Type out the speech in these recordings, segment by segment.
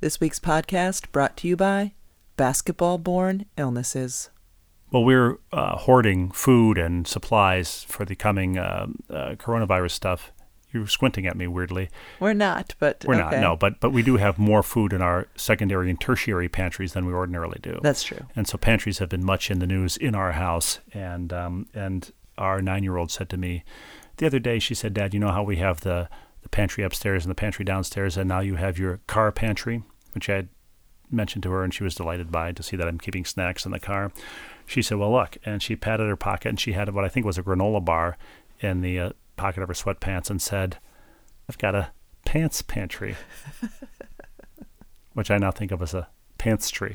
This week's podcast brought to you by basketball borne illnesses. Well, we're uh, hoarding food and supplies for the coming uh, uh, coronavirus stuff. You're squinting at me weirdly. We're not, but We're okay. not, no, but but we do have more food in our secondary and tertiary pantries than we ordinarily do. That's true. and so pantries have been much in the news in our house. And um, and our nine-year-old said to me the other day, she said, "Dad, you know how we have the the pantry upstairs and the pantry downstairs, and now you have your car pantry," which I had mentioned to her, and she was delighted by to see that I'm keeping snacks in the car. She said, "Well, look," and she patted her pocket, and she had what I think was a granola bar in the uh, pocket of her sweatpants, and said, "I've got a pants pantry," which I now think of as a pants tree.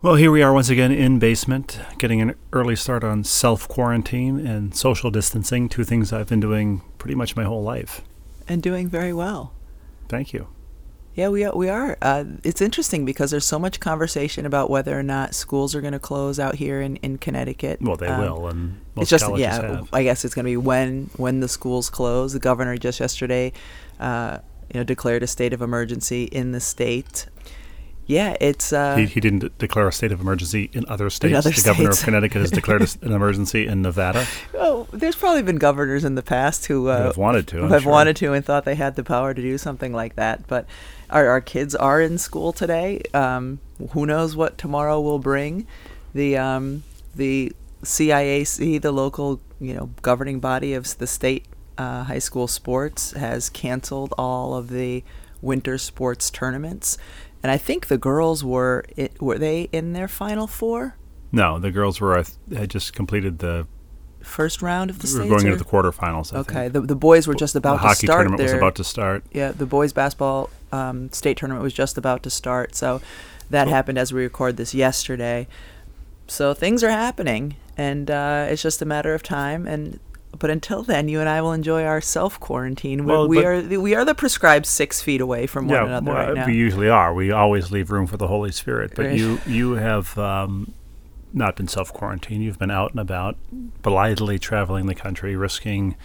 Well, here we are once again in basement, getting an early start on self quarantine and social distancing, two things I've been doing pretty much my whole life. And doing very well. Thank you. Yeah, we are. We are. Uh, it's interesting because there's so much conversation about whether or not schools are going to close out here in, in Connecticut. Well, they Um, will, and most it's just yeah. have. I guess it's going to be when when the schools close. The governor just yesterday, uh, you know, declared a state of emergency in the state. Yeah, it's uh, he, he didn't declare a state of emergency in other states. other the governor of Connecticut has declared an emergency in Nevada. oh, there's probably been governors in the past who uh, have wanted to, have sure. wanted to and thought they had the power to do something like that. But our our kids are in school today. Um, who knows what tomorrow will bring? The um, the CIAC, the local you know governing body of the state uh, high school sports, has canceled all of the winter sports tournaments. And I think the girls were it, were they in their final four, No, the girls were I had just completed the. first round of the We were going or- into the quarterfinals. I Okay, think. the the boys were just about to start. the to hockey start tournament their was about to start. yeah the boys basketball um, state tournament was just about to start, so that Cool. happened as we record this yesterday. So things are happening, and uh, it's just a matter of time. And but until then, you and I will enjoy our self quarantine. Well, we are the, we are the prescribed six feet away from one another well, right now. we usually are. We always leave room for the Holy Spirit. But Right. you you have um, not been self quarantined. You've been out and about, blithely traveling the country, risking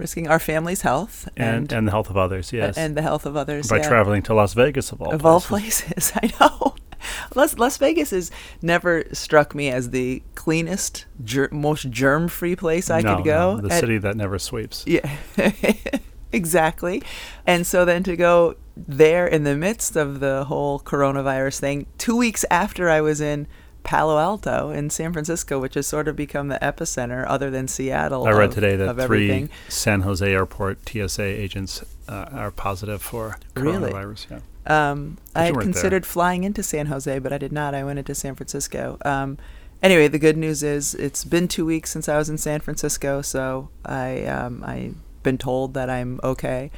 Risking our family's health and and and the health of others. Yes, and the health of others by yeah. traveling to Las Vegas of all of all places. places. I know. Las, Las Vegas has never struck me as the cleanest, ger- most germ-free place I no, could go. no, the And- city that never sweeps. Yeah, exactly. And so then to go there in the midst of the whole coronavirus thing, two weeks after I was in Palo Alto in San Francisco, which has sort of become the epicenter, other than Seattle. I read of- today that three everything. San Jose airport TSA agents uh, are positive for Really? coronavirus. Yeah. Um, I had weren't there. considered flying into San Jose, but I did not. I went into San Francisco. Um, anyway, the good news is it's been two weeks since I was in San Francisco, so I um, I've been told that I'm okay.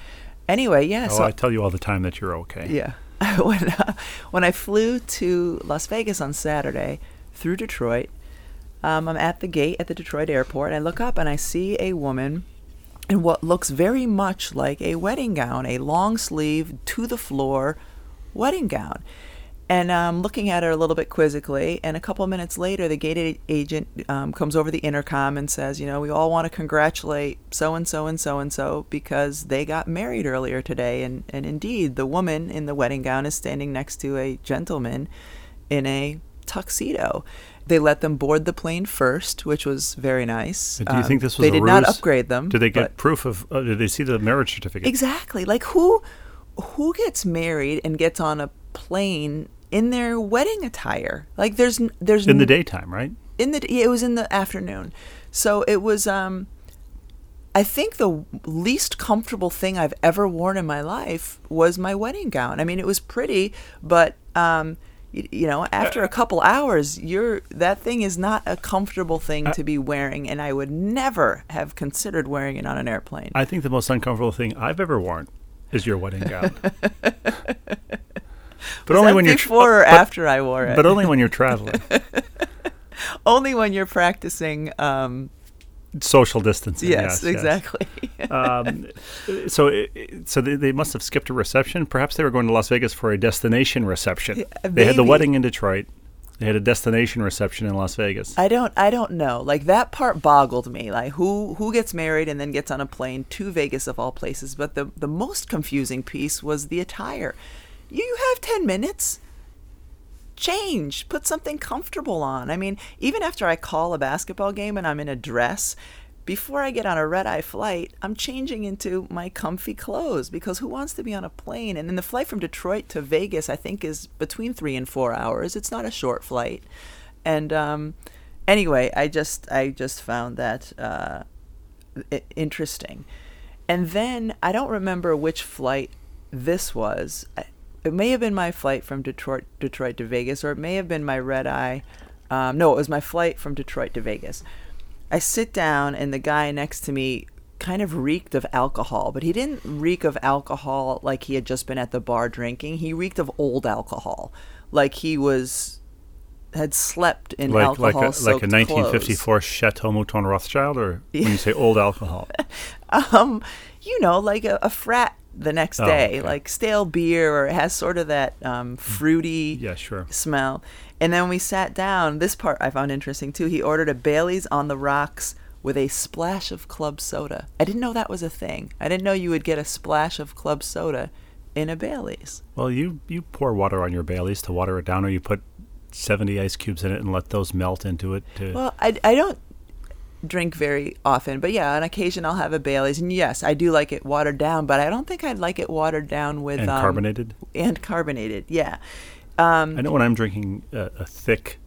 Anyway, yeah. oh, so I tell you all the time that you're okay. yeah. when, uh, when I flew to Las Vegas on Saturday through Detroit, um, I'm at the gate at the Detroit airport. I look up and I see a woman in what looks very much like a wedding gown, a long sleeve, to the floor wedding gown. And I'm looking at her a little bit quizzically. And a couple minutes later, the gate a- agent um, comes over the intercom and says, You know, we all want to congratulate so and so and so and so because they got married earlier today. And, and indeed, the woman in the wedding gown is standing next to a gentleman in a tuxedo. They let them board the plane first, which was very nice. Do you Um, think this was They did not upgrade them. Did they get proof of? Uh, did they see the marriage certificate? Exactly. Like who who gets married and gets on a plane in their wedding attire? Like there's there's In the daytime, right? in the yeah, it was in the afternoon. So it was um I think the least comfortable thing I've ever worn in my life was my wedding gown. I mean, it was pretty, but um you, you know, after a couple hours, you're that thing is not a comfortable thing to be wearing, and I would never have considered wearing it on an airplane. I think the most uncomfortable thing I've ever worn is your wedding gown. but Was only when you're before or but- after I wore it. But only when you're traveling. only when you're practicing. Um, Social distancing. yes, yes, yes. exactly. um, so, it- so they, they must have skipped a reception. Perhaps they were going to Las Vegas for a destination reception. Yeah, they had the wedding in Detroit. They had a destination reception in Las Vegas. I don't I don't know. Like that part boggled me. Like who who gets married and then gets on a plane to Vegas of all places. But the the most confusing piece was the attire. You have 10 minutes. Change. Put something comfortable on. I mean, even after I call a basketball game and I'm in a dress, before I get on a red eye flight, I'm changing into my comfy clothes because who wants to be on a plane? And then the flight from Detroit to Vegas, I think, is between three and four hours. It's not a short flight. And um, anyway, I just I just found that uh, interesting. And then I don't remember which flight this was. It may have been my flight from Detroit Detroit to Vegas, or it may have been my red eye. Um, no, it was my flight from Detroit to Vegas. I sit down, and the guy next to me kind of reeked of alcohol, but he didn't reek of alcohol like he had just been at the bar drinking. He reeked of old alcohol, like he was had slept in like like alcohol a, like a soaked clothes. 1954 Chateau Mouton Rothschild, or when you say old alcohol. um, you know, like a, a frat the next Oh, day, okay. like stale beer, or it has sort of that um, fruity Yeah, sure. smell. And then we sat down. This part I found interesting too. He ordered a Bailey's on the rocks with a splash of club soda. I didn't know that was a thing. I didn't know you would get a splash of club soda in a Bailey's. Well, you you pour water on your Baileys to water it down, or you put 70 ice cubes in it and let those melt into it. To, Well, I, I don't drink very often, but yeah, on occasion I'll have a Bailey's, and yes, I do like it watered down, but I don't think I'd like it watered down with and um, carbonated. and carbonated. Yeah. Um, I know when I'm drinking a, a thick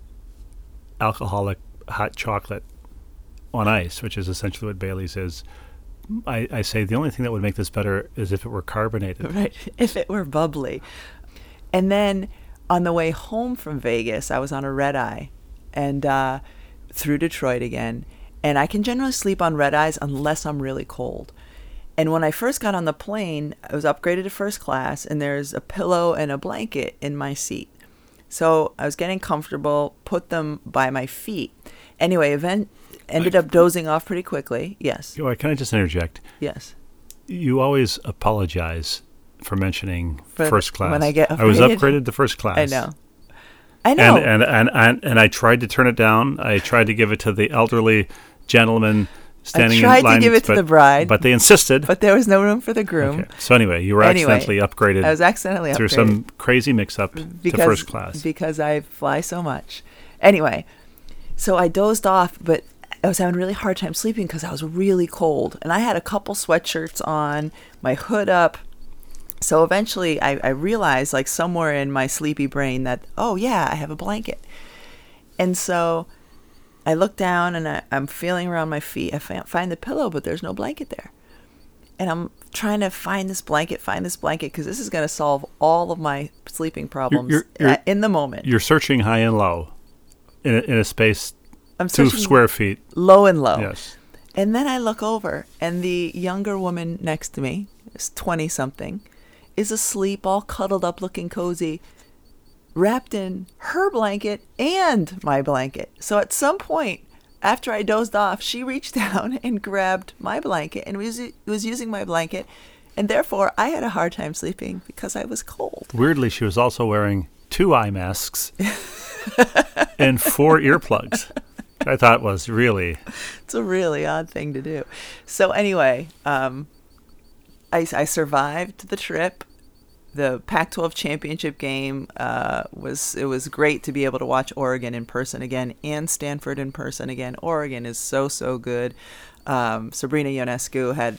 alcoholic hot chocolate on ice, which is essentially what Bailey's is. I, I say the only thing that would make this better is if it were carbonated. right. If it were bubbly. And then on the way home from Vegas, I was on a red eye and uh, through Detroit again. And I can generally sleep on red eyes unless I'm really cold. And when I first got on the plane, I was upgraded to first class, and there's a pillow and a blanket in my seat. So I was getting comfortable, put them by my feet. Anyway, event ended up dozing off pretty quickly. Yes, can I just interject? yes. You always apologize for mentioning For- first class. when I get I was upgraded? upgraded to first class. I know. I know. And, and and and and I tried to turn it down. I tried to give it to the elderly gentleman standing I tried in to give it to but, the bride. but they insisted. but there was no room for the groom. Okay. So anyway, you were Anyway, accidentally upgraded I was accidentally upgraded. through upgraded some crazy mix-up to first class. because I fly so much. Anyway, so I dozed off, but I was having a really hard time sleeping because I was really cold, and I had a couple sweatshirts on, my hood up. So eventually, I, I realized, like somewhere in my sleepy brain, that oh yeah, I have a blanket, and so I look down and I, I'm feeling around my feet. I find the pillow, but there's no blanket there. And I'm trying to find this blanket, find this blanket, because this is going to solve all of my sleeping problems you're- you're- in the moment. You're searching high and low in a, in a space I'm two square feet. low and low. Yes. And then I look over, and the younger woman next to me, is 20 something, is asleep, all cuddled up, looking cozy, wrapped in her blanket and my blanket. So at some point, after I dozed off, she reached down and grabbed my blanket and was, was using my blanket. And therefore, I had a hard time sleeping because I was cold. Weirdly, she was also wearing two eye masks and four earplugs. I thought was really It's a really odd thing to do. So anyway, um, I, I survived the trip. The Pac-12 championship game uh, was it was great to be able to watch Oregon in person again and Stanford in person again. Oregon is so so good. Um, Sabrina Ionescu had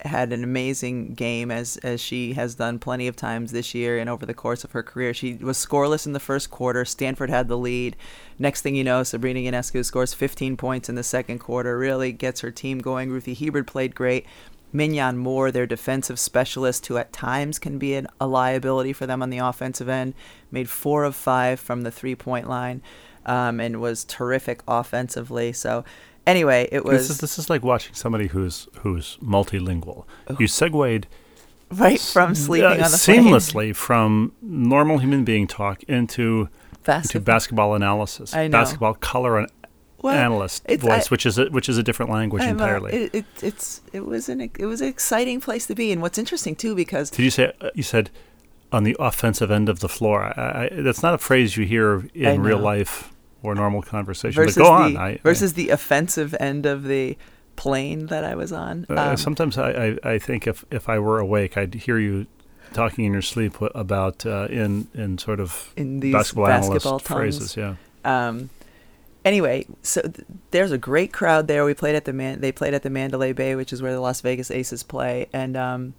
had an amazing game as as she has done plenty of times this year and over the course of her career. She was scoreless in the first quarter. Stanford had the lead. Next thing you know, Sabrina Ionescu scores 15 points in the second quarter. Really gets her team going. Ruthy Hebard played great. Minyon Moore, their defensive specialist, who at times can be an, a liability for them on the offensive end, made four of five from the three point line um, and was terrific offensively. So, anyway, it was. This is, this is like watching somebody who's who's multilingual. You segued right from sleeping uh, on the plane. seamlessly from normal human being talk into into Basketball. basketball analysis, basketball color Well, analyst voice, I- which is a, which is a different language I'm, uh, entirely. it, it, it's it was an it was an exciting place to be, and what's interesting too because Did you say uh, you said on the offensive end of the floor? I, I, that's not a phrase you hear in real life or normal conversation. versus but go on. the I, I- versus the offensive end of the plane that I was on. Uh, Um, sometimes I, I, I think if, if I were awake, I'd hear you talking in your sleep about uh, in in sort of in these basketball, basketball analyst phrases. Yeah, Um, anyway, so th- there's a great crowd there. We played at the man. They played at the Mandalay Bay, which is where the Las Vegas Aces play, and um,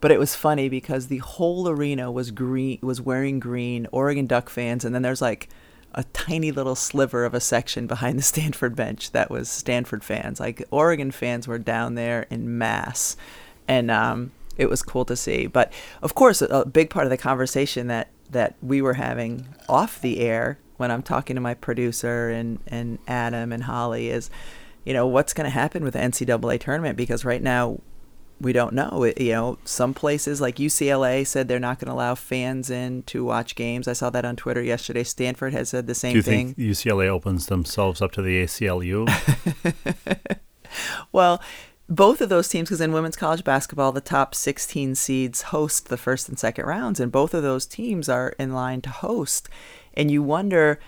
but it was funny because the whole arena was green, was wearing green. Oregon Duck fans, and then there's like a tiny little sliver of a section behind the Stanford bench that was Stanford fans. Like Oregon fans were down there in mass, and um, it was cool to see. But of course, a, a big part of the conversation that that we were having off the air when I'm talking to my producer and and Adam and Holly is, you know, what's going to happen with the NCAA tournament because right now we don't know. It, you know, some places like UCLA said they're not going to allow fans in to watch games. I saw that on Twitter yesterday. Stanford has said the same do you thing. think UCLA opens themselves up to the ACLU? Well, both of those teams, because in women's college basketball, the top 16 seeds host the first and second rounds, and both of those teams are in line to host. And you wonder,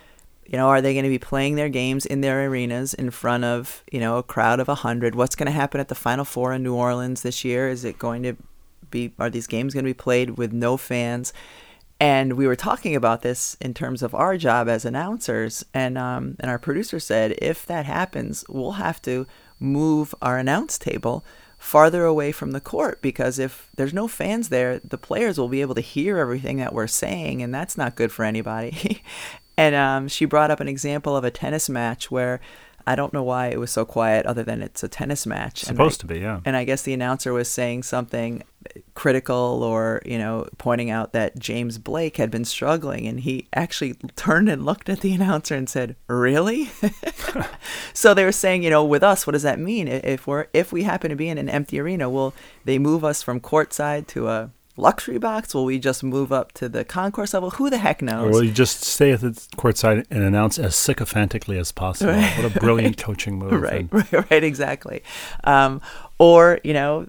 you know, are they going to be playing their games in their arenas in front of, you know, a crowd of 100? What's going to happen at the Final Four in New Orleans this year? Is it going to be, are these games going to be played with no fans? And we were talking about this in terms of our job as announcers, and um, and our producer said if that happens, we'll have to move our announce table farther away from the court because if there's no fans there, the players will be able to hear everything that we're saying, and that's not good for anybody. and um, she brought up an example of a tennis match where I don't know why it was so quiet, other than it's a tennis match. And Supposed I- to be, yeah. and I guess the announcer was saying something critical or, you know, pointing out that James Blake had been struggling. And he actually turned and looked at the announcer and said, Really? so they were saying, you know, with us, what does that mean? If we're if we happen to be in an empty arena, will they move us from courtside to a luxury box? Will we just move up to the concourse level? Who the heck knows? Or will you just stay at the courtside and announce as sycophantically as possible? Right. What a brilliant coaching move. right, And right, right, exactly. Um, or you know,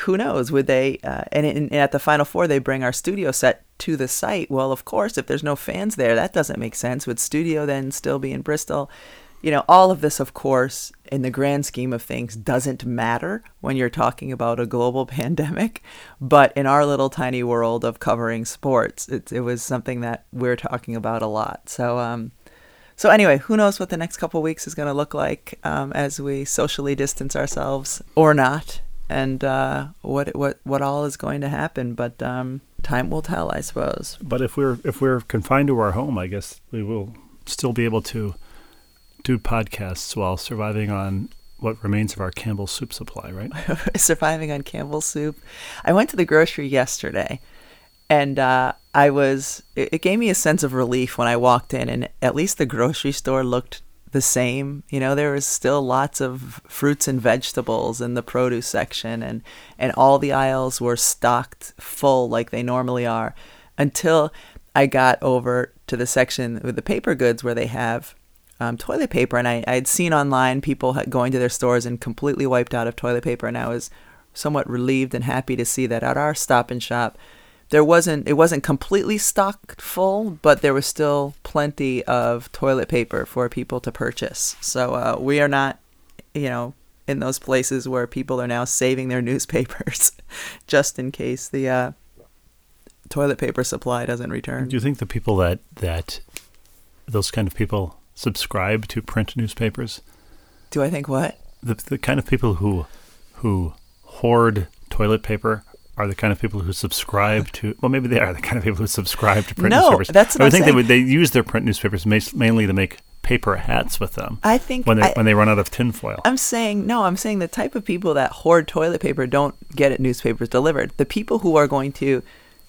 who knows? Would they? Uh, and, in, and at the final four, they bring our studio set to the site. Well, of course, if there's no fans there, that doesn't make sense. Would studio then still be in Bristol? You know, all of this, of course, in the grand scheme of things, doesn't matter when you're talking about a global pandemic. But in our little tiny world of covering sports, it, it was something that we're talking about a lot. So, um, so anyway, who knows what the next couple weeks is going to look like um, as we socially distance ourselves or not, and uh, what what what all is going to happen. But um, time will tell, I suppose. But if we're if we're confined to our home, I guess we will still be able to do podcasts while surviving on what remains of our Campbell soup supply, right? Surviving on Campbell soup. I went to the grocery yesterday, and uh, I was. It, it gave me a sense of relief when I walked in, and at least the grocery store looked the same. You know, there was still lots of fruits and vegetables in the produce section, and and all the aisles were stocked full like they normally are, until I got over to the section with the paper goods where they have um, toilet paper, and I I had seen online people going to their stores and completely wiped out of toilet paper, and I was somewhat relieved and happy to see that at our Stop and Shop, there wasn't it wasn't completely stocked full, but there was still plenty of toilet paper for people to purchase. So uh, we are not, you know, in those places where people are now saving their newspapers just in case the uh, toilet paper supply doesn't return. Do you think the people that that those kind of people subscribe to print newspapers? Do I think what? The the kind of people who who hoard toilet paper are the kind of people who subscribe to. Well, maybe they are the kind of people who subscribe to print No, newspapers. that's I would think saying. they would. They use their print newspapers mainly to make paper hats with them. I think when they I- when they run out of tinfoil. I'm saying no. I'm saying the type of people that hoard toilet paper don't get newspapers delivered. The people who are going to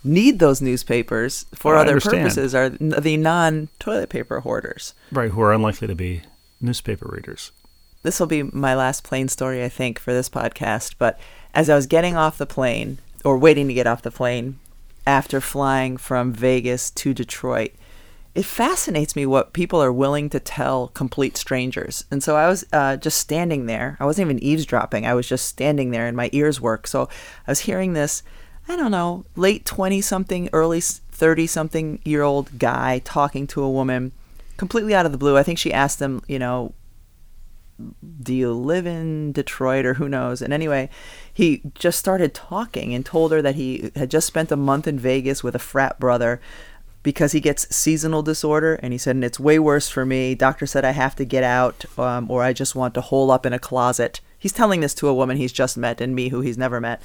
need those newspapers for Oh, other purposes are the non-toilet paper hoarders. right, who are unlikely to be newspaper readers. This will be my last plane story, I think, for this podcast. But as I was getting off the plane, or waiting to get off the plane, after flying from Vegas to Detroit, it fascinates me what people are willing to tell complete strangers. And so I was uh, just standing there. I wasn't even eavesdropping. I was just standing there, and my ears work. So I was hearing this. I don't know, late 20 something, early 30 something year old guy talking to a woman completely out of the blue. I think she asked him, you know, do you live in Detroit or who knows? And anyway, he just started talking and told her that he had just spent a month in Vegas with a frat brother because he gets seasonal disorder. And he said, and it's way worse for me. Doctor said I have to get out um, or I just want to hole up in a closet. He's telling this to a woman he's just met and me who he's never met.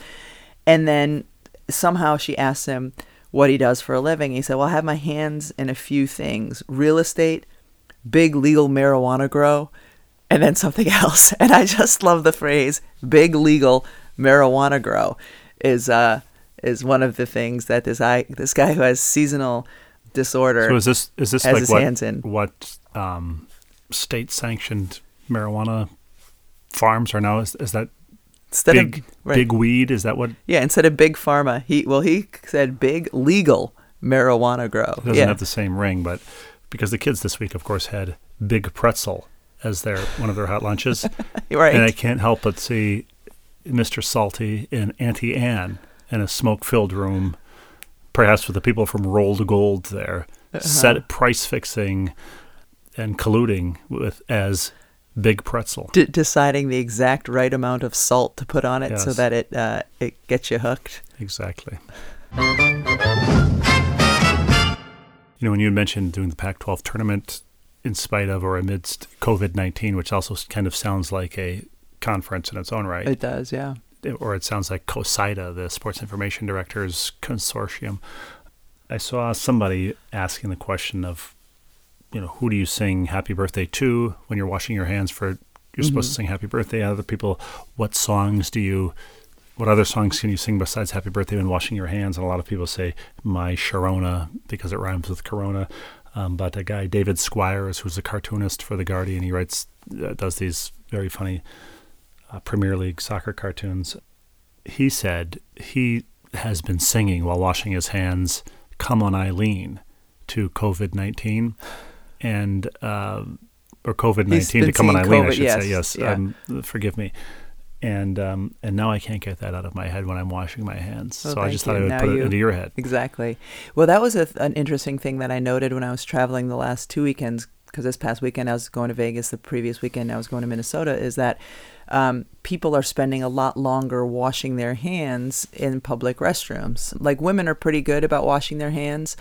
And then somehow she asks him what he does for a living. He said, Well, I have my hands in a few things real estate, big legal marijuana grow, and then something else. And I just love the phrase big legal marijuana grow is uh is one of the things that this guy this guy who has seasonal disorder So is this is this like what hands in. what um, state sanctioned marijuana farms are now? Is, is that instead big of right. big weed? Is that what? Yeah instead of big pharma he well he said big legal marijuana grow It doesn't yeah have the same ring, but because the kids this week, of course, had big pretzel as their one of their hot lunches, right and I can't help but see Mr. Salty and Auntie Anne in a smoke-filled room, perhaps with the people from Roll to Gold there, Uh-huh. set price fixing and colluding with as Big Pretzel. D- deciding the exact right amount of salt to put on it so that it uh, it gets you hooked Exactly. You know, when you mentioned doing the Pac 12 tournament in spite of or amidst COVID 19, which also kind of sounds like a conference in its own right, it does yeah or it sounds like COSIDA, the Sports Information Directors Consortium. I saw somebody asking the question of, you know, who do you sing happy birthday to when you're washing your hands for, you're supposed to sing happy birthday. Other people, what songs do you, what other songs can you sing besides happy birthday when washing your hands? And a lot of people say my Sharona because it rhymes with Corona. Um, but a guy, David Squires, who's a cartoonist for The Guardian, he writes, uh, does these very funny uh, Premier League soccer cartoons. He said he has been singing while washing his hands, Come on Eileen, to COVID 19. And, uh, or COVID 19 to Come on Eileen, I should yes, say. Yes. yeah. Um, forgive me. And um, and now I can't get that out of my head when I'm washing my hands. Well, so I just thought you. I would Now put it into your head. Exactly. Well, that was a, an interesting thing that I noted when I was traveling the last two weekends. Because this past weekend I was going to Vegas, the previous weekend I was going to Minnesota. Is that um, people are spending a lot longer washing their hands in public restrooms. Like women are pretty good about washing their hands,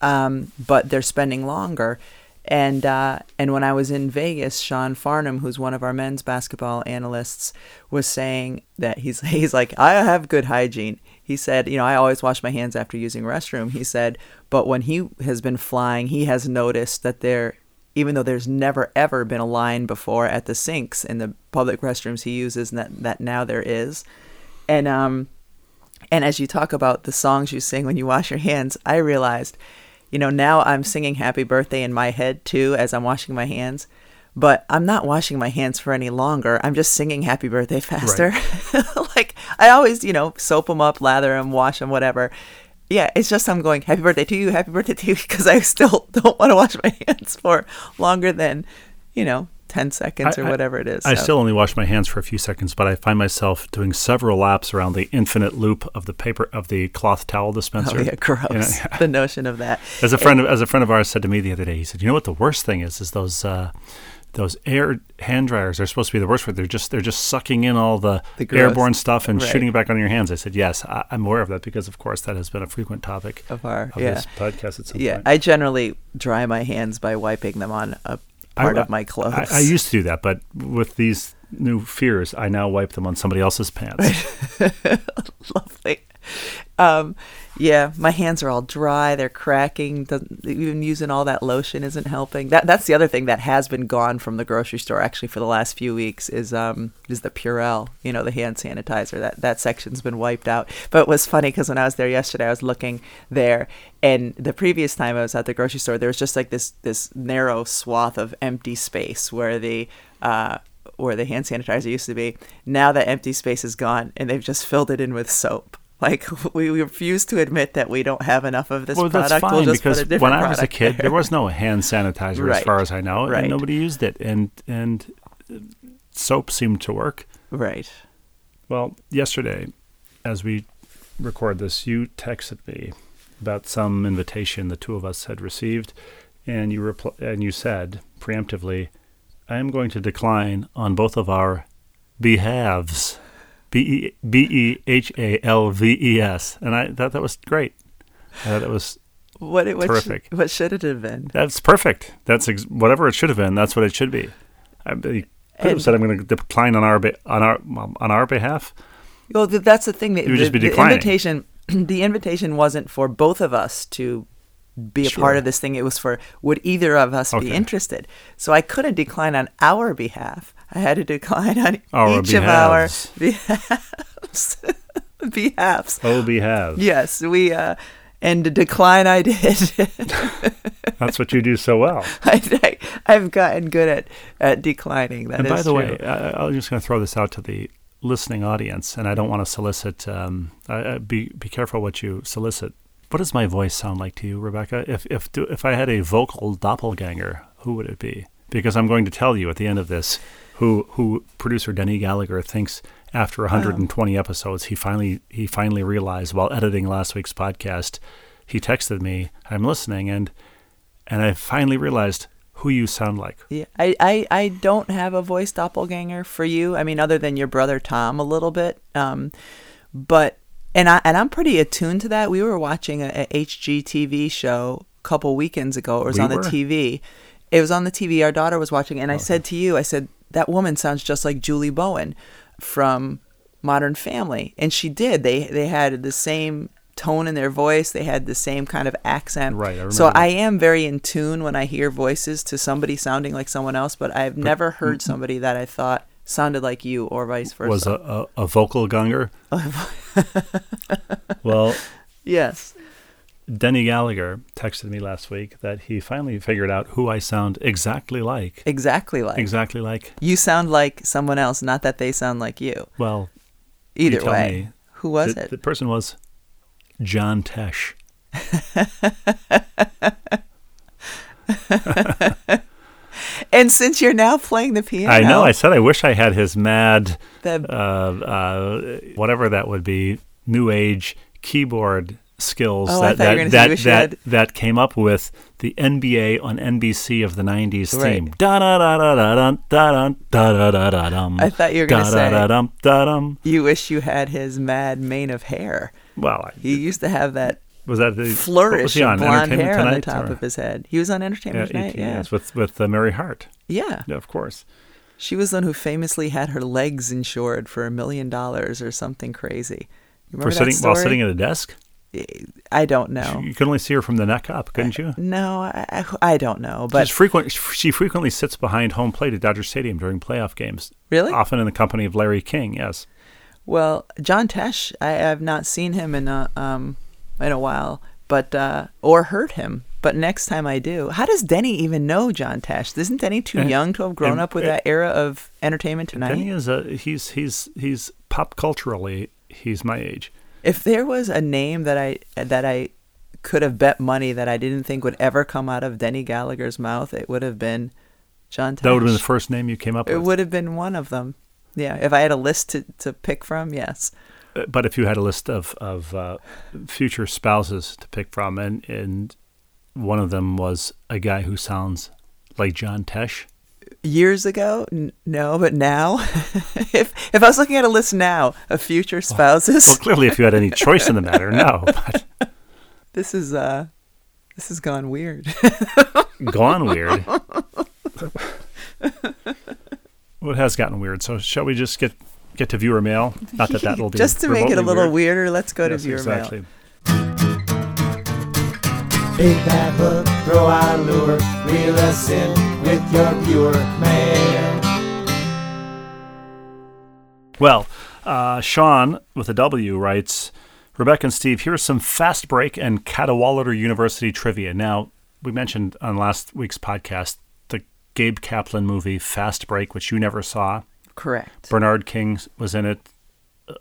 um, but they're spending longer. And uh, and when I was in Vegas, Sean Farnham, who's one of our men's basketball analysts, was saying that he's he's like I have good hygiene. He said, you know, I always wash my hands after using restroom. He said, but when he has been flying, he has noticed that there, even though there's never ever been a line before at the sinks in the public restrooms he uses, that that now there is, and um, and as you talk about the songs you sing when you wash your hands, I realized, you know, now I'm singing happy birthday in my head too as I'm washing my hands. But I'm not washing my hands for any longer. I'm just singing happy birthday faster. like I always, you know, soap them up, lather them, wash them, whatever. Yeah, it's just I'm going happy birthday to you, happy birthday to you because I still don't want to wash my hands for longer than, you know, 10 seconds I- or whatever it is. I So- still only wash my hands for a few seconds, but I find myself doing several laps around the infinite loop of the paper of the cloth towel dispenser. Oh yeah, gross. You know, The notion of that. As a friend of as a friend of ours said to me the other day, he said, "You know what the worst thing is? Is those uh, those air hand dryers. They're supposed to be the worst. For they're just they're just sucking in all the, The airborne stuff and right. shooting it back on your hands." I said, "Yes, I, I'm aware of that because, of course, that has been a frequent topic Of our- of yeah. this podcast at some Yeah, point." I generally dry my hands by wiping them on a part I- of my clothes. I, I used to do that, but with these new fears, I now wipe them on somebody else's pants. lovely. Um, Yeah, my hands are all dry. They're cracking. Doesn't, even using all that lotion isn't helping. That that's the other thing that has been gone from the grocery store actually for the last few weeks is um is the Purell. You know, the hand sanitizer. That that section's been wiped out. But it was funny because when I was there yesterday, I was looking there, and the previous time I was at the grocery store, there was just like this this narrow swath of empty space where the uh where the hand sanitizer used to be. Now that empty space is gone, and they've just filled it in with soap. Like we refuse to admit that we don't have enough of this well, product. that's fine we'll just because put a different when I was a kid, there. there was no hand sanitizer, as far as I know, Right. and nobody used it, and and uh, soap seemed to work. right. Well, yesterday, as we record this, you texted me about some invitation the two of us had received, and you repl- and you said preemptively, "I am going to decline on both of our behalves." B e b e h a l v e s, and I thought that was great. I thought that was What it what Terrific. Should, what should it have been? that's perfect. That's ex- whatever it should have been. That's what it should be. I, you could have And- said I'm going to decline on our be- on our on our behalf. Well, that's the thing. The, You would just the- be the invitation, the invitation wasn't for both of us to be a part of this thing. It was for would either of us be interested. So I couldn't decline on our behalf. I had to decline on Our each of our behalves. behalves. behalves. Oh, behalves. Yes, we uh, and the decline I did. That's what you do so well. I, I, have gotten good at at declining. That and is by the true. way, I, I'm just going to throw this out to the listening audience, and I don't want to solicit. Um, I, I, be be careful what you solicit. What does my voice sound like to you, Rebecca? If if if I had a vocal doppelganger, who would it be? Because I'm going to tell you at the end of this who who producer Denny Gallagher thinks after 120 episodes he finally he finally realized while editing last week's podcast he texted me I'm listening and and I finally realized who you sound like. Yeah, I, I, I don't have a voice doppelganger for you. I mean, other than your brother Tom, a little bit. Um, but and I and I'm pretty attuned to that. We were watching a, a HGTV show a couple weekends ago. It was We on were? the TV. It was on the TV. Our daughter was watching, and I said to you, I said that woman sounds just like Julie Bowen from Modern Family, and she did. They they had the same tone in their voice. They had the same kind of accent. Right, I so I am very in tune when I hear voices to somebody sounding like someone else, but I've never heard somebody that I thought sounded like you or vice versa. was a, a, a vocal ganger. well, yes. Denny Gallagher texted me last week that he finally figured out who I sound exactly like. Exactly like. Exactly like. You sound like someone else, not that they sound like you. Well, Either way. Who was the, it? the person was John Tesh. and since you're now playing the piano, I know. I said I wish I had his mad, the, uh, uh, whatever that would be, new age keyboard skills Oh, that thought you were that that, that, that came up with the NBA on NBC of the '90s Right. theme. Da da da da da da da da da da da. I thought you were gonna da, say- da da da you wish you had his mad mane of hair. Well, I, He used to have that was that the what was flourish he on blonde hair on the Tonight, top or- of his head. He was on Entertainment yeah, Tonight. 18 Yeah. years with with uh, Mary Hart. yeah. Yeah, of course. She was the one who famously had her legs insured for a million dollars or something crazy. You For remember that sitting while story? sitting at a desk, I don't know. you could only see her from the neck up, couldn't you? No, I, I don't know. But She's frequent. She frequently sits behind home plate at Dodger Stadium during playoff games. Really? Often in the company of Larry King. Yes. well, John Tesh, I have not seen him in a um in a while, but uh, or heard him. But next time I do, how does Denny even know John Tesh? Isn't Denny too And- young to have grown and- up with that era of Entertainment Tonight? Denny is a he's he's he's pop culturally he's my age. If there was a name that I that I could have bet money that I didn't think would ever come out of Denny Gallagher's mouth, it would have been John Tesh. That would have been the first name you came up with? It with. would have been one of them. Yeah, if I had a list to, to pick from, yes. Uh, But if you had a list of of uh, future spouses to pick from, and and one of them was a guy who sounds like John Tesh, Years ago, n- no, but now, if if I was looking at a list now of future spouses, well, clearly, if you had any choice in the matter, no. But this is uh, this has gone weird. gone weird. well, it has gotten weird. So, shall we just get get to viewer mail? Not that that will be Just to make it a little weird. weirder, let's go to viewer exactly. mail. Bait that hook, throw our lure, reel us in with your viewer mail. Well, uh, Sean with a W writes, Rebecca and Steve, here's some fast break and Cadwallader University trivia. Now, we mentioned on last week's podcast the Gabe Kaplan movie Fast Break, which you never saw. Correct. Bernard King was in it,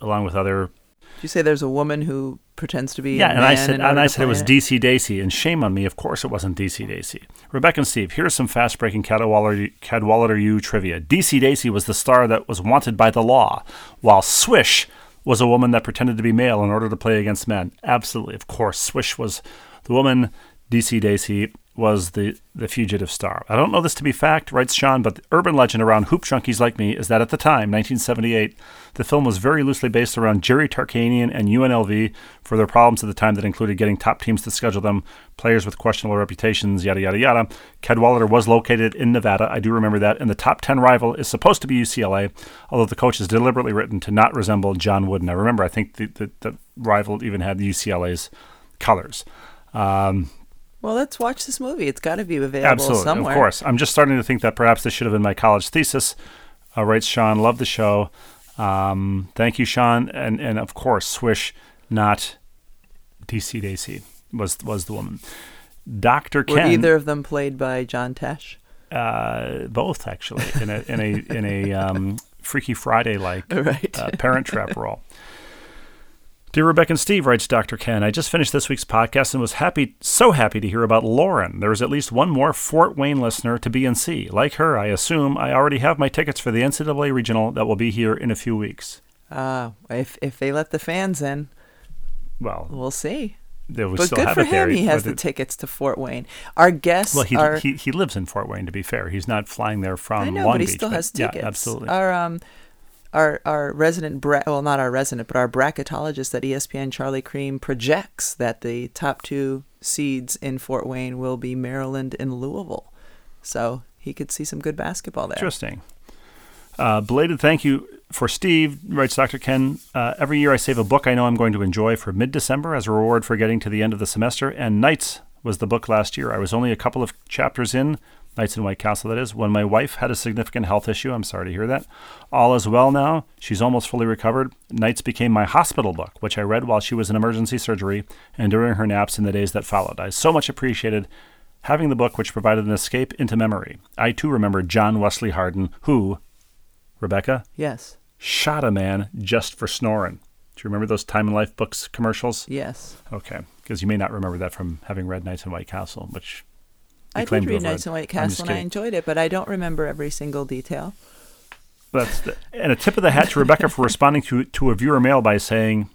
along with other. You say there's a woman who pretends to be? Yeah, a and I said, and I said it was DC Daisy, and shame on me. Of course, it wasn't DC Daisy. Rebecca and Steve, here's some fast breaking Cadwallader, Cadwallader U trivia. DC Daisy was the star that was wanted by the law, while Swish was a woman that pretended to be male in order to play against men. Absolutely, of course, Swish was the woman. DC Daisy was the, the fugitive star. I don't know this to be fact, writes Sean, but the urban legend around hoop junkies like me is that at the time, 1978, the film was very loosely based around Jerry Tarkanian and UNLV for their problems at the time that included getting top teams to schedule them, players with questionable reputations, yada, yada, yada. Cadwallader was located in Nevada. I do remember that. And the top 10 rival is supposed to be UCLA, although the coach is deliberately written to not resemble John Wooden. I remember, I think the, the, the rival even had UCLA's colors. Um, Well, let's watch this movie. It's got to be available Absolutely, somewhere. of course. I'm just starting to think that perhaps this should have been my college thesis. Uh, writes Sean, love the show. Um, thank you, Sean, and and of course, Swish, not DC Daisy was was the woman. Doctor Ken. Were either of them played by John Tesh? uh, both actually in a in a in a um, Freaky Friday like Right. uh, Parent Trap role. Dear Rebecca and Steve, writes Dr. Ken, I just finished this week's podcast and was happy, so happy to hear about Lauren. There is at least one more Fort Wayne listener to BNC. Like her, I assume I already have my tickets for the NCAA regional that will be here in a few weeks. Uh, if if they let the fans in, Well, we'll see. they But still good have for it there. him. He has but the it- tickets to Fort Wayne. Our guests Well, he, are. he he lives in Fort Wayne. To be fair, he's not flying there from I know, Long but he Beach. still has tickets. Yeah, absolutely. Our um, our our resident bra- well, not our resident, but our bracketologist at ESPN, Charlie Creme, projects that the top two seeds in Fort Wayne will be Maryland and Louisville. So he could see some good basketball there. Interesting. Uh, belated thank you for Steve, writes Dr. Ken. Uh, every year I save a book I know I'm going to enjoy for mid December as a reward for getting to the end of the semester, and Nights was the book last year. I was only a couple of chapters in, Nights in White Castle, that is, when my wife had a significant health issue. I'm sorry to hear that. All is well now. She's almost fully recovered. Nights became my hospital book, which I read while she was in emergency surgery and during her naps in the days that followed. I so much appreciated having the book which provided an escape into memory. I too remember John Wesley Hardin, who, Rebecca, Yes. shot a man just for snoring. Do you remember those Time and Life books commercials? Yes. Okay, because you may not remember that from having read Nights in White Castle, which I did read Nights in White Castle and I enjoyed it, but I don't remember every single detail. That's the, and a tip of the hat to Rebecca for responding to to a viewer mail by saying,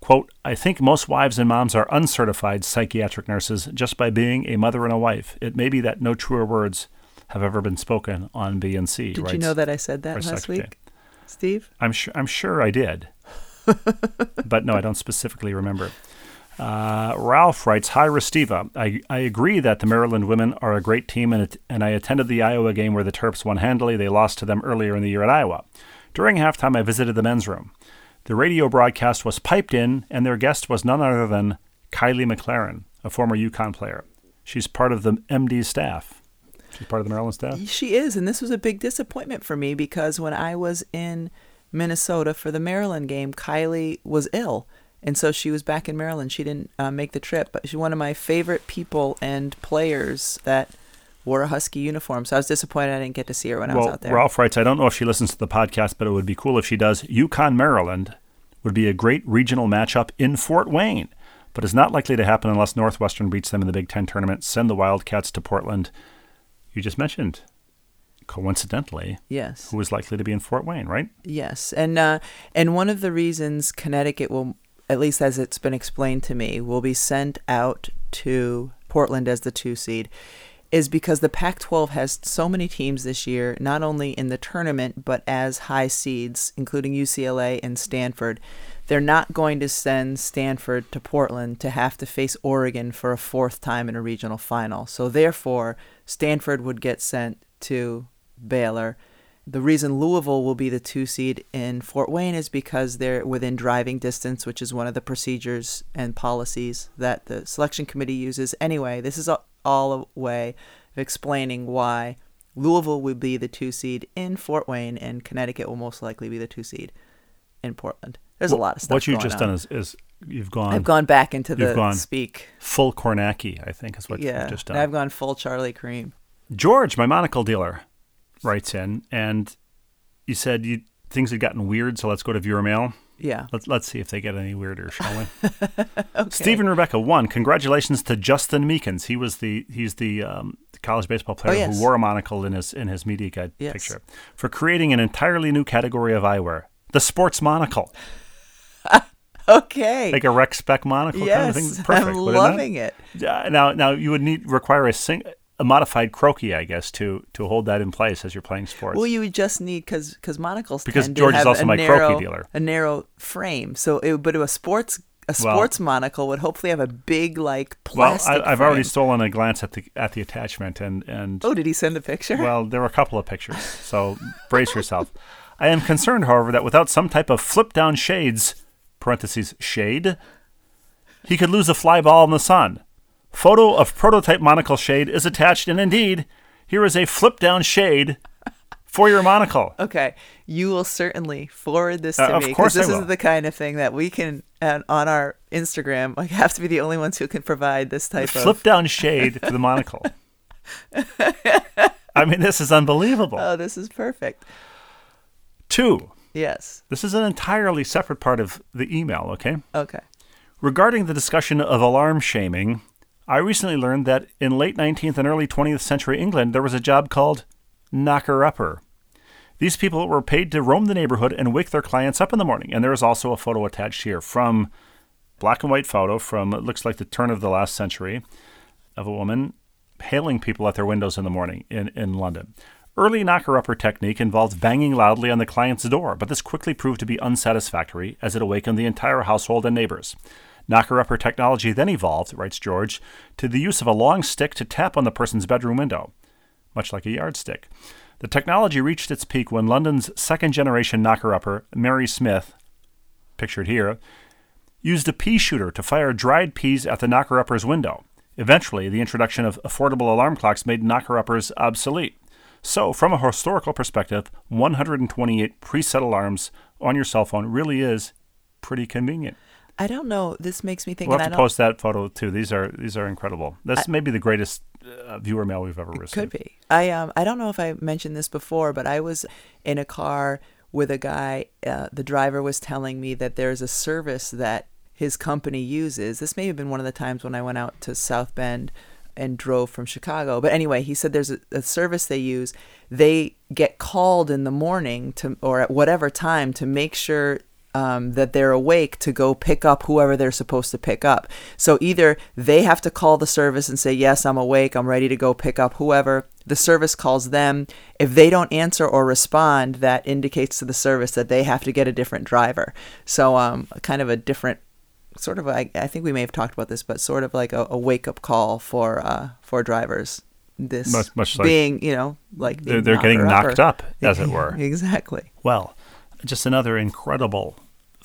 "quote I think most wives and moms are uncertified psychiatric nurses just by being a mother and a wife. It may be that no truer words have ever been spoken on BNC." Did you know that I said that last week, Steve? I'm sure. I'm sure I did, but no, I don't specifically remember. Uh, Ralph writes, "Hi, Restiva. I, I agree that the Maryland women are a great team, and it, and I attended the Iowa game where the Terps won handily. They lost to them earlier in the year at Iowa. During halftime, I visited the men's room. The radio broadcast was piped in, and their guest was none other than Kaili McLaren, a former UConn player. She's part of the MD staff. She's part of the Maryland staff. She is, and this was a big disappointment for me because when I was in Minnesota for the Maryland game, Kaili was ill, and so she was back in Maryland. She didn't uh, make the trip, but she's one of my favorite people and players that wore a Husky uniform. So I was disappointed I didn't get to see her when I was out there. Ralph writes, I don't know if she listens to the podcast, but it would be cool if she does. UConn, Maryland would be a great regional matchup in Fort Wayne, but is not likely to happen unless Northwestern beats them in the Big Ten tournament. Send the Wildcats to Portland. You just mentioned, coincidentally, yes. who is likely to be in Fort Wayne, right? Yes, and uh, and one of the reasons Connecticut will, at least as it's been explained to me, will be sent out to Portland as the two seed, is because the Pac-12 has so many teams this year, not only in the tournament but as high seeds, including UCLA and Stanford. They're not going to send Stanford to Portland to have to face Oregon for a fourth time in a regional final. So therefore, Stanford would get sent to Baylor the reason Louisville will be the two seed in Fort Wayne is because they're within driving distance, which is one of the procedures and policies that the selection committee uses. Anyway, this is all a way of explaining why Louisville will be the two seed in Fort Wayne and Connecticut will most likely be the two seed in Portland. There's a lot of stuff. What you've just on. done is, is you've gone I've gone back into you've the gone speak. full Kornacki, I think is what Yeah, you've just done. I've gone full Charlie Creme. George, my monocle dealer, writes in, and you said you things had gotten weird, so let's go to viewer mail. Yeah. Let's let's see if they get any weirder, shall we? Okay. Stephen Rebecca one. Congratulations to Justin Meekins. He was the he's the um, college baseball player Oh, yes. who wore a monocle in his in his media guide Yes. picture for creating an entirely new category of eyewear, the sports monocle, Okay. like a rec spec monocle kind of thing. Perfect. I'm loving it. Uh, now, now you would need require a sing, a modified Croakies, I guess, to to hold that in place as you're playing sports. Well, you would just need because because monocles Because George is also my narrow, dealer. a narrow frame. So, it, but a sports a Well- sports monocle would hopefully have a big like well, plastic. I, I've already stolen a glance at the at the attachment, and and Oh, did he send a picture? well, there were a couple of pictures, so brace yourself. I am concerned, however, that without some type of flip down shades (parentheses shade), he could lose a fly ball in the sun. Photo of prototype monocle shade is attached, and indeed, here is a flip down shade for your monocle. okay, you will certainly forward this Uh, to of me I this is the kind of thing that we can uh, on our Instagram. Like, have to be the only ones who can provide this type flip of. Flip down shade for the monocle. I mean, this is unbelievable. Oh, this is perfect. Two, Yes. this is an entirely separate part of the email, okay? Okay. Regarding the discussion of alarm shaming, I recently learned that in late 19th and early 20th century England, there was a job called knocker upper. These people were paid to roam the neighborhood and wake their clients up in the morning. And there is also a photo attached here from black and white photo from it looks like the turn of the last century of a woman hailing people at their windows in the morning in, in London. Early knocker upper technique involved banging loudly on the client's door, but this quickly proved to be unsatisfactory as it awakened the entire household and neighbors. Knocker upper technology then evolved, writes George, to the use of a long stick to tap on the person's bedroom window, much like a yardstick. The technology reached its peak when London's second generation knocker upper, Mary Smith, pictured here, used a pea shooter to fire dried peas at the knocker upper's window. Eventually, the introduction of affordable alarm clocks made knocker uppers obsolete. So, from a historical perspective, 128 preset alarms on your cell phone really is pretty convenient. I don't know. This makes me think. We'll have to post that photo too. These are these are incredible. This may be the greatest uh, viewer mail we've ever received. Could be. I um I don't know if I mentioned this before, but I was in a car with a guy. Uh, the driver was telling me that there's a service that his company uses. This may have been one of the times when I went out to South Bend and drove from Chicago. But anyway, he said there's a, a service they use. They get called in the morning to or at whatever time to make sure um, that they're awake to go pick up whoever they're supposed to pick up. So either they have to call the service and say, Yes, I'm awake, I'm ready to go pick up whoever. The service calls them. If they don't answer or respond, that indicates to the service that they have to get a different driver. So, um, kind of a different sort of, I, I think we may have talked about this, but sort of like a, a wake up call for uh, for drivers. This Much- much like- being, you know, like They're, they're getting knocked up, as it were. exactly. Well, just another incredible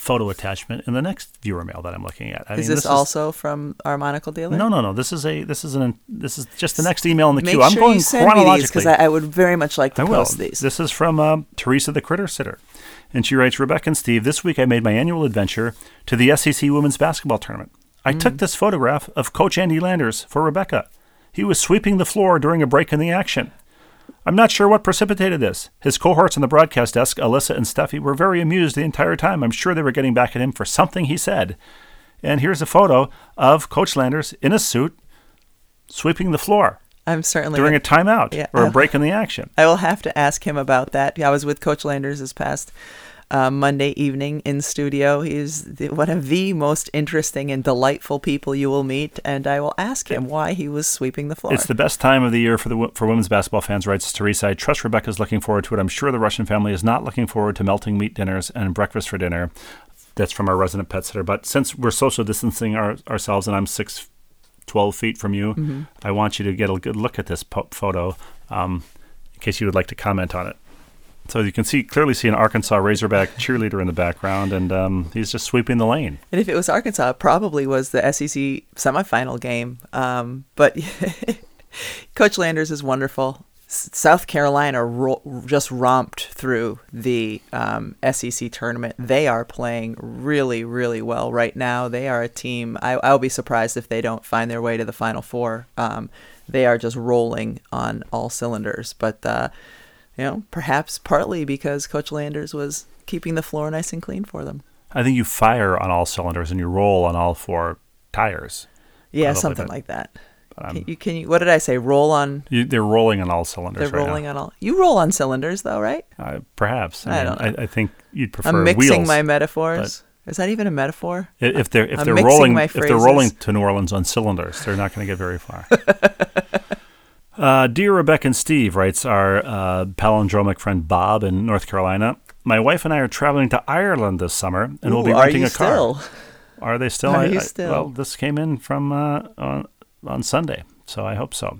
photo attachment in the next viewer mail that I'm looking at. I Is mean, this, also from our monocle dealer? No, no, no. This is a this is an this is just the next email in the Make queue. I'm going you send chronologically. because I, I would very much like to I will. post these. This is from um, Teresa the Critter Sitter. And she writes Rebecca and Steve, this week I made my annual adventure to the SEC Women's Basketball Tournament. I Mm. took this photograph of Coach Andy Landers for Rebecca. He was sweeping the floor during a break in the action. I'm not sure what precipitated this. His cohorts on the broadcast desk, Alyssa and Steffi, were very amused the entire time. I'm sure they were getting back at him for something he said. And here's a photo of Coach Landers in a suit sweeping the floor I'm certainly during a timeout Yeah. or a break in the action. I will have to ask him about that. I was with Coach Landers this past uh, Monday evening in studio. He's the, one of the most interesting and delightful people you will meet, and I will ask him why he was sweeping the floor. It's the best time of the year for the for women's basketball fans, writes Teresa. I trust Rebecca's looking forward to it. I'm sure the Rushin family is not looking forward to melting meat dinners and breakfast for dinner. That's from our resident pet sitter. But since we're social distancing our, ourselves and I'm six, 12 feet from you, Mm-hmm. I want you to get a good look at this po- photo um, in case you would like to comment on it. So you can see clearly see an Arkansas Razorback cheerleader in the background, and um, he's just sweeping the lane. And if it was Arkansas, it probably was the SEC semifinal game. Um, but Coach Landers is wonderful. South Carolina ro- just romped through the um, SEC tournament. They are playing really, really well right now. They are a team. I, I'll be surprised if they don't find their way to the Final Four. Um, they are just rolling on all cylinders. But uh, you know, perhaps partly because Coach Landers was keeping the floor nice and clean for them. I think you fire on all cylinders and you roll on all four tires. Yeah, something like that. Can you, can you? What did I say? Roll on. You, they're rolling on all cylinders. They're right rolling now. on all. You roll on cylinders, though, right? Uh, perhaps. I, I mean, don't know. I, I think you'd prefer I'm mixing wheels. my metaphors. Is that even a metaphor? If they're if I'm they're rolling if they're rolling to New Orleans on cylinders, they're not going to get very far. uh, dear Rebecca and Steve writes our uh, palindromic friend Bob in North Carolina. My wife and I are traveling to Ireland this summer, and we'll be Ooh, renting a car. still? Are they still? Are I- you I- still? well, this came in from uh, on, on Sunday, so I hope so.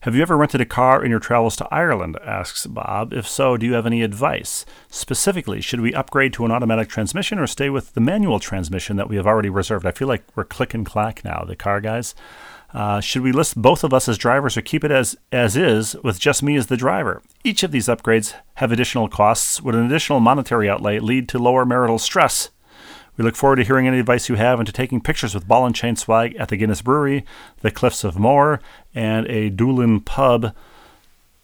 Have you ever rented a car in your travels to Ireland? asks Bob. If so, do you have any advice? Specifically, should we upgrade to an automatic transmission or stay with the manual transmission that we have already reserved? I feel like we're click and clack now, the car guys. Uh, should we list both of us as drivers or keep it as, as is with just me as the driver? Each of these upgrades have additional costs. Would an additional monetary outlay lead to lower marital stress? We look forward to hearing any advice you have and to taking pictures with ball and chain swag at the Guinness Brewery, the Cliffs of Moher, and a Doolin pub.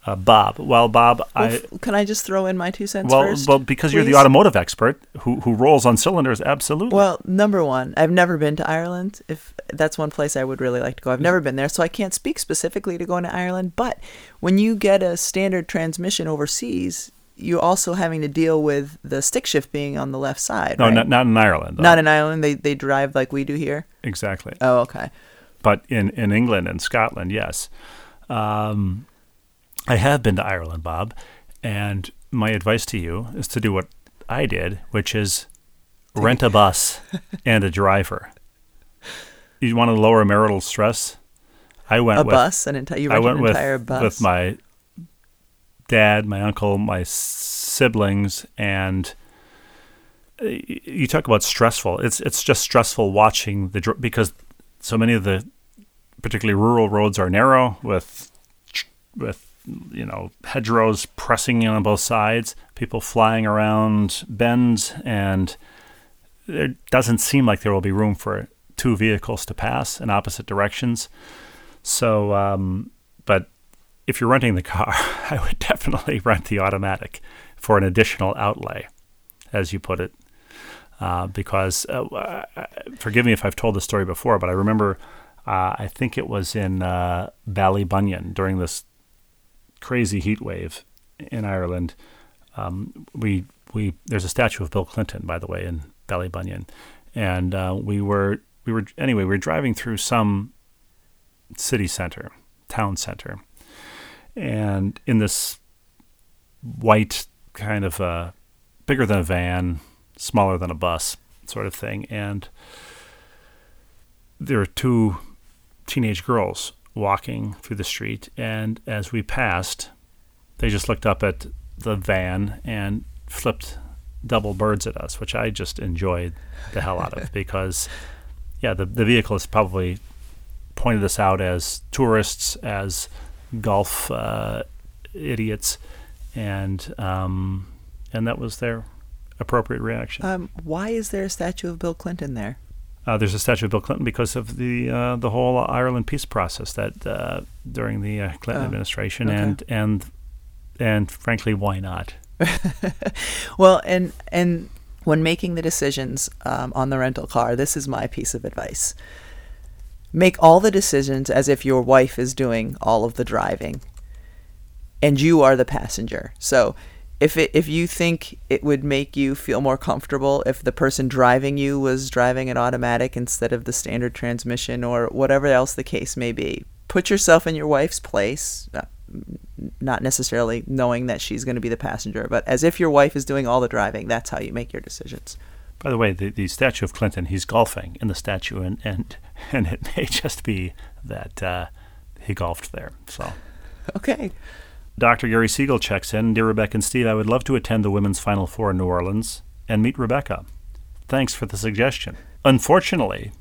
Uh, Bob, well, Bob, Well, I can I just throw in my two cents well, first? well, because you're the automotive expert who who rolls on cylinders, absolutely. Well, number one, I've never been to Ireland. If that's one place I would really like to go, I've never been there, so I can't speak specifically to going to Ireland. But when you get a standard transmission overseas, you're also having to deal with the stick shift being on the left side. no, right? not, not in Ireland. though. Not in Ireland. They they drive like we do here. exactly. Oh, okay. but in, in England and Scotland, yes. Um, I have been to Ireland, Bob, and my advice to you is to do what I did, which is rent a bus and a driver. You want to lower marital stress? I went A with bus, an entire you I went an with entire bus. with my dad, my uncle, my siblings, and uh, you talk about stressful. It's it's just stressful watching the because so many of the particularly rural roads are narrow with with you know hedgerows pressing in on both sides, people flying around bends, and it doesn't seem like there will be room for two vehicles to pass in opposite directions. So, um, but if you're renting the car, I would definitely rent the automatic for an additional outlay, as you put it. Uh, because, uh, forgive me if I've told this story before, but I remember, uh, I think it was in uh, Ballybunion during this crazy heat wave in Ireland. Um, we we there's a statue of Bill Clinton, by the way, in Ballybunion, and uh, we were we were anyway we were driving through some city center, town center, and in this white kind of uh, bigger than a van, smaller than a bus sort of thing, and there are two teenage girls walking through the street, and as we passed, they just looked up at the van and flipped double birds at us, which I just enjoyed the hell out of because, yeah, the the vehicle has probably pointed us out as tourists, as golf uh, idiots, and um, and that was their appropriate reaction. Um, why is there a statue of Bill Clinton there? Uh, there's a statue of Bill Clinton because of the uh, the whole Ireland peace process that uh, during the uh, Clinton Oh, administration, okay. and and and frankly, why not? Well, and and when making the decisions um, on the rental car, this is my piece of advice: make all the decisions as if your wife is doing all of the driving, and you are the passenger. So. If, it, if you think it would make you feel more comfortable if the person driving you was driving an automatic instead of the standard transmission or whatever else the case may be, put yourself in your wife's place, uh, not necessarily knowing that she's going to be the passenger, but as if your wife is doing all the driving. That's how you make your decisions. By the way, the, the statue of Clinton, he's golfing in the statue, and and, and it may just be that uh, he golfed there. So Okay. Dr. Gary Siegel checks in. Dear Rebecca and Steve, I would love to attend the women's Final Four in New Orleans and meet Rebecca. Thanks for the suggestion. Unfortunately,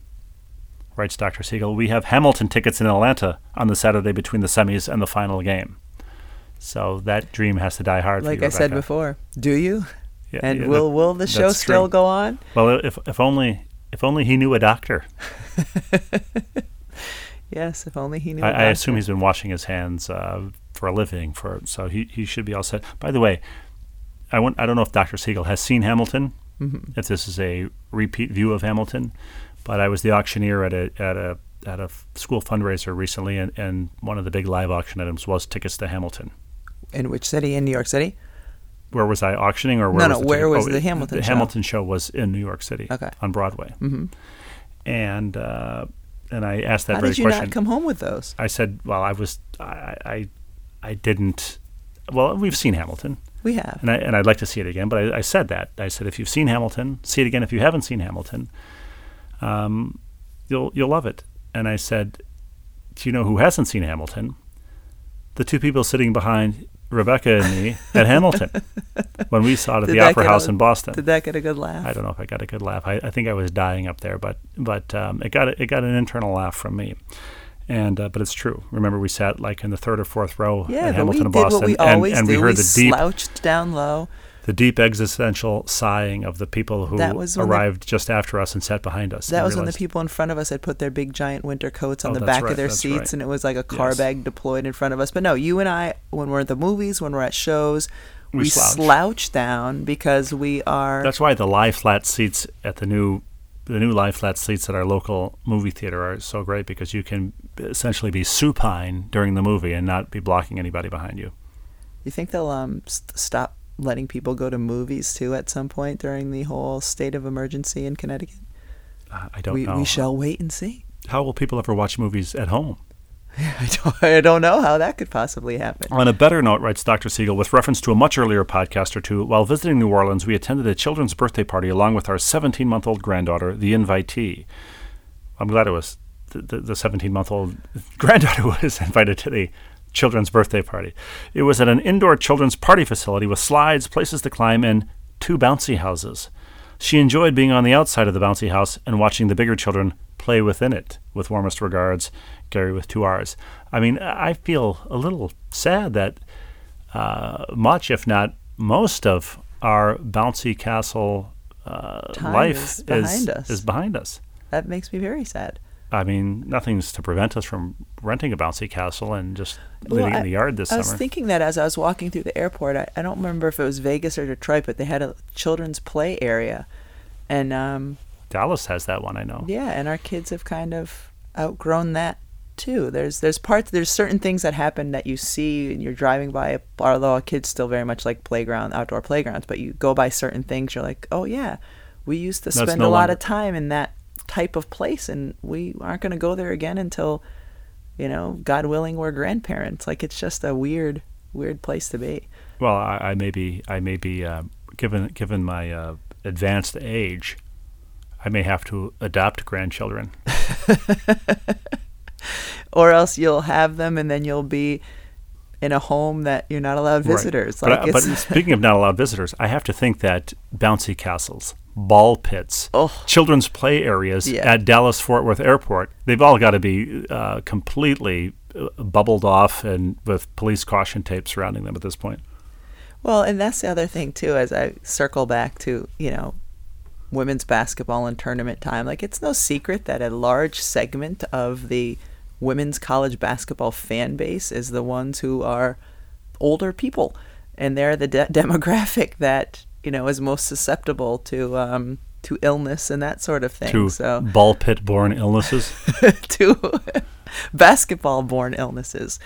writes Dr. Siegel, we have Hamilton tickets in Atlanta on the Saturday between the semis and the final game. So that dream has to die hard. Like for you, I said before, do you? Yeah, and yeah, will will the show still true. go on? Well, if if only if only he knew a doctor. Yes, if only he knew. I, I assume he's been washing his hands uh, for a living, for so he, he should be all set. By the way, I want I don't know if Dr. Siegel has seen Hamilton, Mm-hmm. if this is a repeat view of Hamilton, but I was the auctioneer at a at a at a school fundraiser recently, and, and one of the big live auction items was tickets to Hamilton. in which city? In New York City. Where was I auctioning, or where No, was no, the where ticket- was oh, the Hamilton The show? Hamilton show was in New York City, Okay. on Broadway, Mm-hmm. and uh, and I asked that How very did you question. not come home with those? I said, well, I was, I, I, I didn't. Well, we've seen Hamilton, We have. and I and I'd like to see it again. But I, I said that. I said, if you've seen Hamilton, see it again. If you haven't seen Hamilton, um, you'll you'll love it. And I said, do you know who hasn't seen Hamilton? The two people sitting behind Rebecca and me at Hamilton when we saw it at Did the Opera House a- in Boston. Did that get a good laugh? I don't know if I got a good laugh. I, I think I was dying up there, but but um, it got it got an internal laugh from me. And uh, but it's true. Remember, we sat like in the third or fourth row Yeah, at Hamilton in Boston, we and, and we heard the deep slouched down low. The deep existential sighing of the people who when the- arrived just after us and sat behind us. That was when the people in front of us had put their big giant winter coats on Oh, the back right, of their seats, right. and it was like a car Yes. bag deployed in front of us. But no, you and I, when we're at the movies, when we're at shows, We we, slouch. slouch down because we are. That's why the lie flat seats at the new the new lie flat seats at our local movie theater are so great because you can essentially be supine during the movie and not be blocking anybody behind you. you think they'll um st- stop letting people go to movies too at some point during the whole state of emergency in Connecticut? Uh, I don't we know. we shall wait and see. How will people ever watch movies at home? I don't, I don't know how that could possibly happen. On a better note, writes Dr. Siegel, with reference to a much earlier podcast or two, while visiting New Orleans, we attended a children's birthday party along with our 17 month old granddaughter, the invitee. I'm glad it was the 17 month old granddaughter was invited to the children's birthday party. It was at an indoor children's party facility with slides, places to climb, and two bouncy houses. She enjoyed being on the outside of the bouncy house and watching the bigger children play within it. With warmest regards, Gary with two R's. I mean, I feel a little sad that uh, much, if not most, of our bouncy castle uh, life is behind us. is behind us. That makes me very sad. I mean, nothing's to prevent us from renting a bouncy castle and just Well, living I- in the yard this I was thinking that as I was walking through the airport. I, I don't remember if it was Vegas or Detroit, but they had a children's play area, and um, Dallas has that one, I know. yeah, and our kids have kind of outgrown that too. There's there's parts there's certain things that happen that you see and you're driving by. Although our kids still very much like playground outdoor playgrounds, but you go by certain things, you're like, oh yeah, we used to spend no a lot longer- of time in that type of place, and we aren't going to go there again until, you know, God willing, we're grandparents. Like it's just a weird weird place to be. Well, I, I may be, I may be, uh, given given my uh, advanced age, I may have to adopt grandchildren. or else you'll have them and then you'll be in a home that you're not allowed visitors. But, Like but it's, speaking of not allowed visitors, I have to think that bouncy castles, ball pits, Oh. children's play areas Yeah. at Dallas Fort Worth Airport, they've all got to be uh, completely uh, bubbled off and with police caution tape surrounding them at this point. well, and that's the other thing too. As I circle back to you know women's basketball and tournament time, like it's no secret that a large segment of the women's college basketball fan base is the ones who are older people, and they're the de- demographic that you know is most susceptible to um, to illness and that sort of thing. To so ball pit borne illnesses. to basketball born illnesses.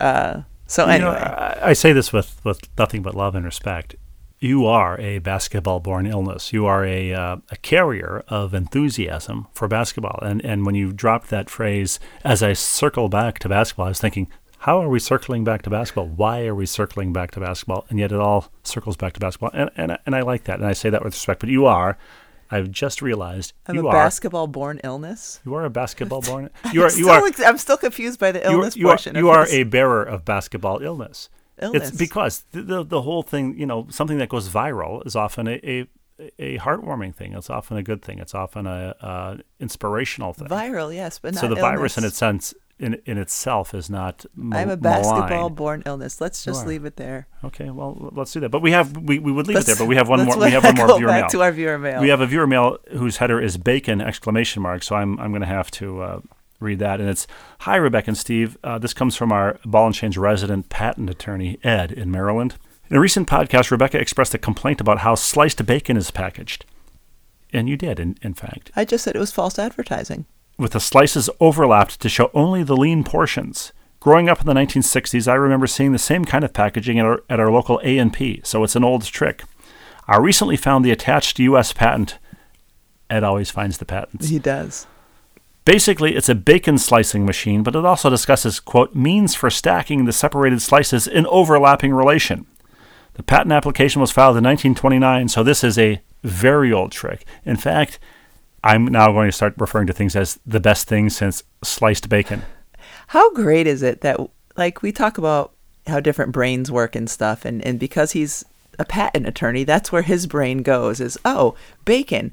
Uh, so You know, anyway, I, I say this with, with nothing but love and respect. You are a basketball born illness. You are a, uh, a carrier of enthusiasm for basketball. And, and when you dropped that phrase, as I circle back to basketball, I was thinking, how are we circling back to basketball? Why are we circling back to basketball? And yet it all circles back to basketball. And, and, I- and I like that. And I say that with respect. But you are, I've just realized, I'm you a are. basketball born illness. you are a basketball born. You are. I'm You still, are. I'm still confused by the you are, illness you are, portion. you are this. a bearer of basketball illness. illness. It's because the, the the whole thing, you know, something that goes viral is often a, a a heartwarming thing. It's often a good thing. It's often a uh, inspirational thing. viral, yes, but not so the virus, in illness. its sense, in in itself, is not. I'm a basketball-born illness. Let's just leave it there. Okay, well, let's do that. But we have we, we would leave it there. But we have one more. We have one more viewer mail. to our viewer mail. We have a viewer mail whose header is bacon exclamation mark. So I'm I'm going to have to uh, read that, and it's Hi Rebecca and Steve. Uh, this comes from our Ball and Chains resident patent attorney Ed in Maryland. In a recent podcast, Rebecca expressed a complaint about how sliced bacon is packaged, and you did, in, in fact, I just said it was false advertising. With the slices overlapped to show only the lean portions. Growing up in the 1960s, I remember seeing the same kind of packaging at our, at our local A&P, so it's an old trick. I recently found the attached U.S. patent. Ed always finds the patents. He does. Basically, it's a bacon slicing machine, but it also discusses, quote, means for stacking the separated slices in overlapping relation. The patent application was filed in 1929, so this is a very old trick. In fact, I'm now going to start referring to things as the best thing since sliced bacon. How great is it that like we talk about how different brains work and stuff and, and because he's a patent attorney, that's where his brain goes is, oh, bacon.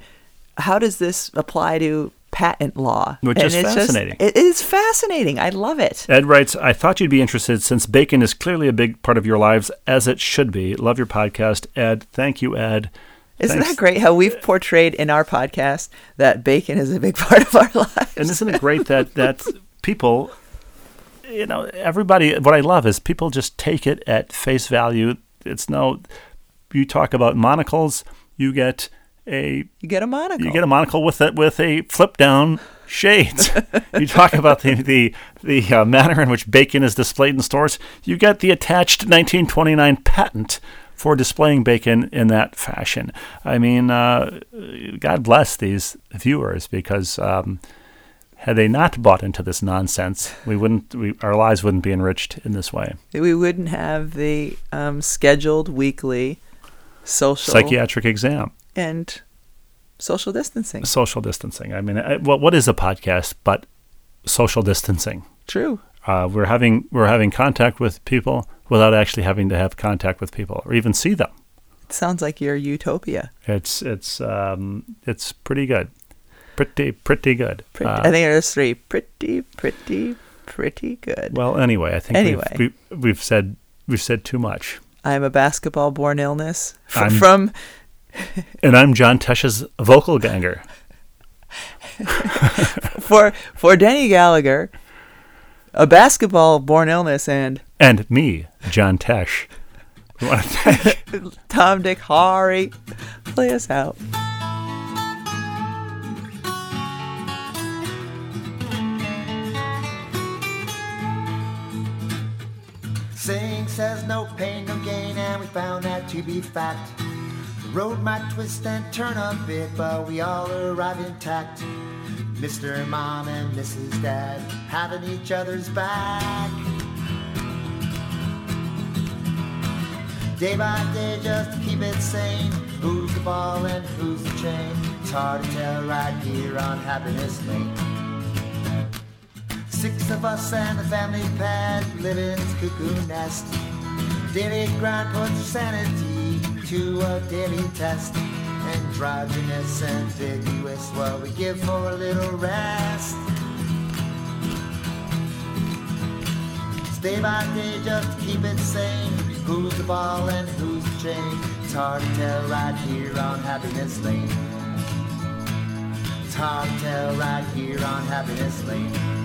How does this apply to patent law? Which And is it's just- fascinating. it is fascinating. I love it. Ed writes, I thought you'd be interested since bacon is clearly a big part of your lives, as it should be. Love your podcast. Ed, thank you, Ed. Isn't Thanks. that great how we've portrayed in our podcast that bacon is a big part of our lives? And isn't it great that that people, you know, everybody? What I love is people just take it at face value. It's no, you talk about monocles, you get a you get a monocle. you get a monocle with it with a flip down shades. you talk about the the the uh, manner in which bacon is displayed in stores. You get the attached 1929 patent for displaying bacon in that fashion. I mean, uh, God bless these viewers because. Um, had they not bought into this nonsense, we wouldn't. We, our lives wouldn't be enriched in this way. we wouldn't have the um, scheduled weekly social Psychiatric exam, and social distancing. social distancing. I mean, I, what what is a podcast but social distancing? True. uh, we're having we're having contact with people without actually having to have contact with people or even see them. It sounds like your utopia. It's it's um, it's pretty good, pretty pretty good. Pretty, Uh, I think there's three. Pretty, pretty, pretty good. well, anyway, I think Anyway. we've, we, we've said we've said too much. I'm a basketball-born illness F- I'm- from And I'm John Tesh's vocal ganger. for for Denny Gallagher, a basketball-born illness, and And me, John Tesh. Want to thank Tom Dick Harry. Play us out. Sing says no pain, no gain, and we found that to be fact. Road might twist and turn a bit, but we all arrive intact. Mr. Mom and Mrs. Dad having each other's back. Day by day, just to keep it sane. Who's the ball and who's the chain? It's hard to tell right here on Happiness Lane. Six of us and the family pet live in this cuckoo nest. Daily grind puts sanity to a daily test. Androgynous, ambiguous, what we give for a little rest. Day by day, just keep it sane. Who's the ball and who's the chain? It's hard to tell right here on Happiness Lane. It's hard to tell right here on Happiness Lane.